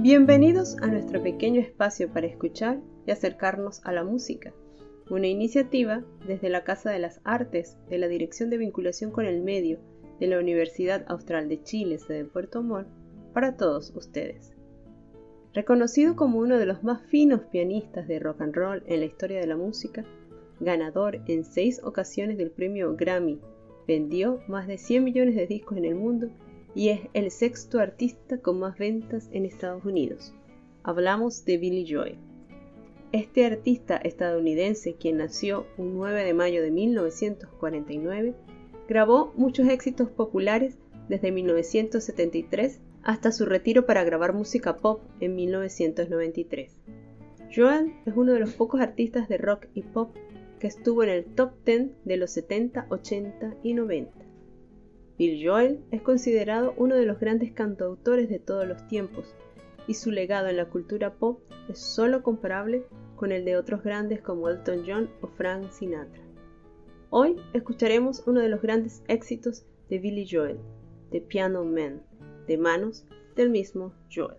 Bienvenidos a nuestro pequeño espacio para escuchar y acercarnos a la música, una iniciativa desde la Casa de las Artes de la Dirección de Vinculación con el Medio de la Universidad Austral de Chile, sede de Puerto Montt, para todos ustedes. Reconocido como uno de los más finos pianistas de rock and roll en la historia de la música, ganador en seis ocasiones del premio Grammy, vendió más de 100 millones de discos en el mundo y es el sexto artista con más ventas en Estados Unidos. Hablamos de Billy Joel. Este artista estadounidense, quien nació un 9 de mayo de 1949, grabó muchos éxitos populares desde 1973 hasta su retiro para grabar música pop en 1993. Joel es uno de los pocos artistas de rock y pop que estuvo en el top 10 de los 70, 80 y 90. Bill Joel es considerado uno de los grandes cantautores de todos los tiempos, y su legado en la cultura pop es solo comparable con el de otros grandes como Elton John o Frank Sinatra. Hoy escucharemos uno de los grandes éxitos de Billy Joel, The Piano Man, de manos del mismo Joel.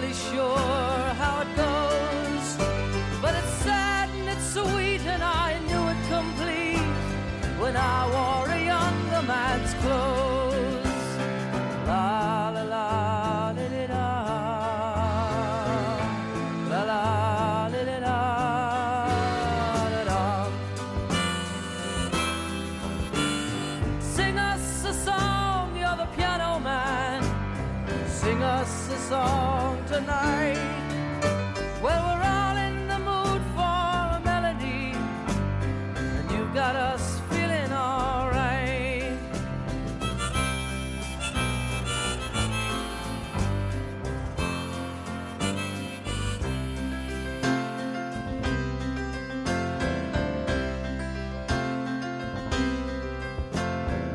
Really sure Sing us a song tonight. Well, we're all in the mood for a melody, and you got us feeling alright.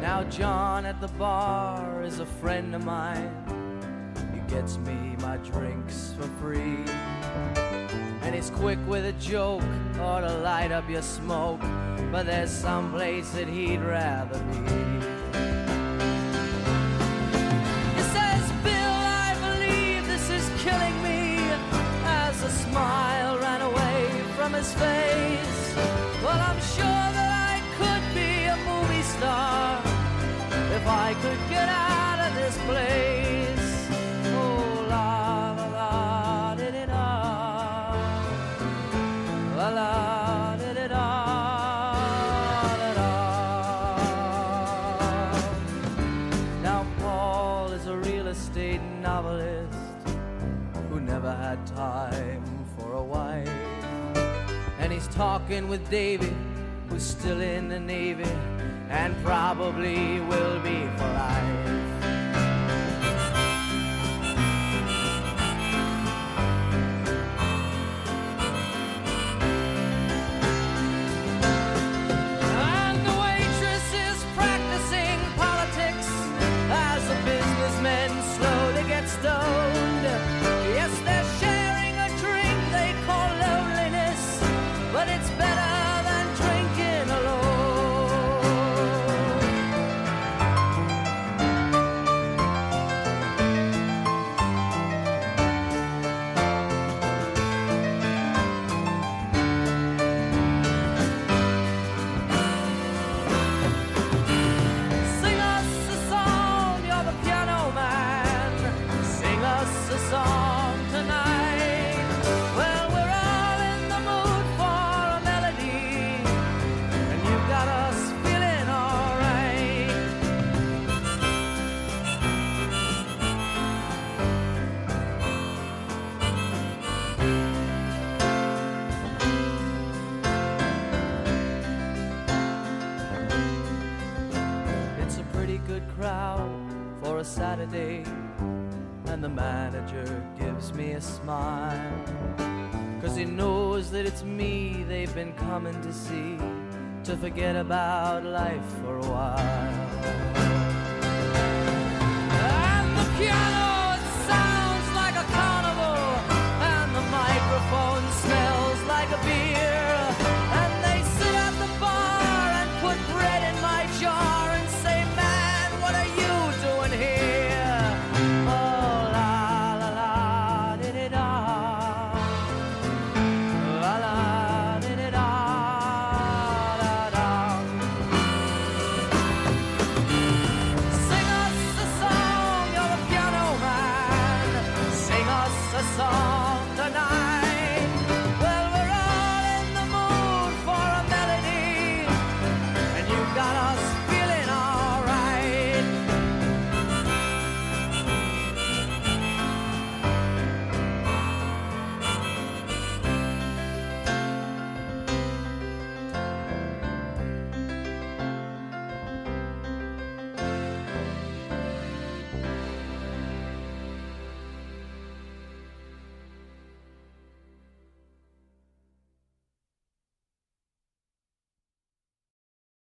Now, John at the bar is a friend of mine. Gets me my drinks for free. And he's quick with a joke or to light up your smoke. But there's some place that he'd rather be. He says, Bill, I believe this is killing me. As a smile ran away from his face. Well, I'm sure that I could be a movie star if I could get out of this place. He's talking with David, who's still in the Navy and probably will be for life. And Saturday, and the manager gives me a smile. Cause he knows that it's me they've been coming to see to forget about life for a while. And the piano sounds like a carnival, and the microphone smells like a beer. 桑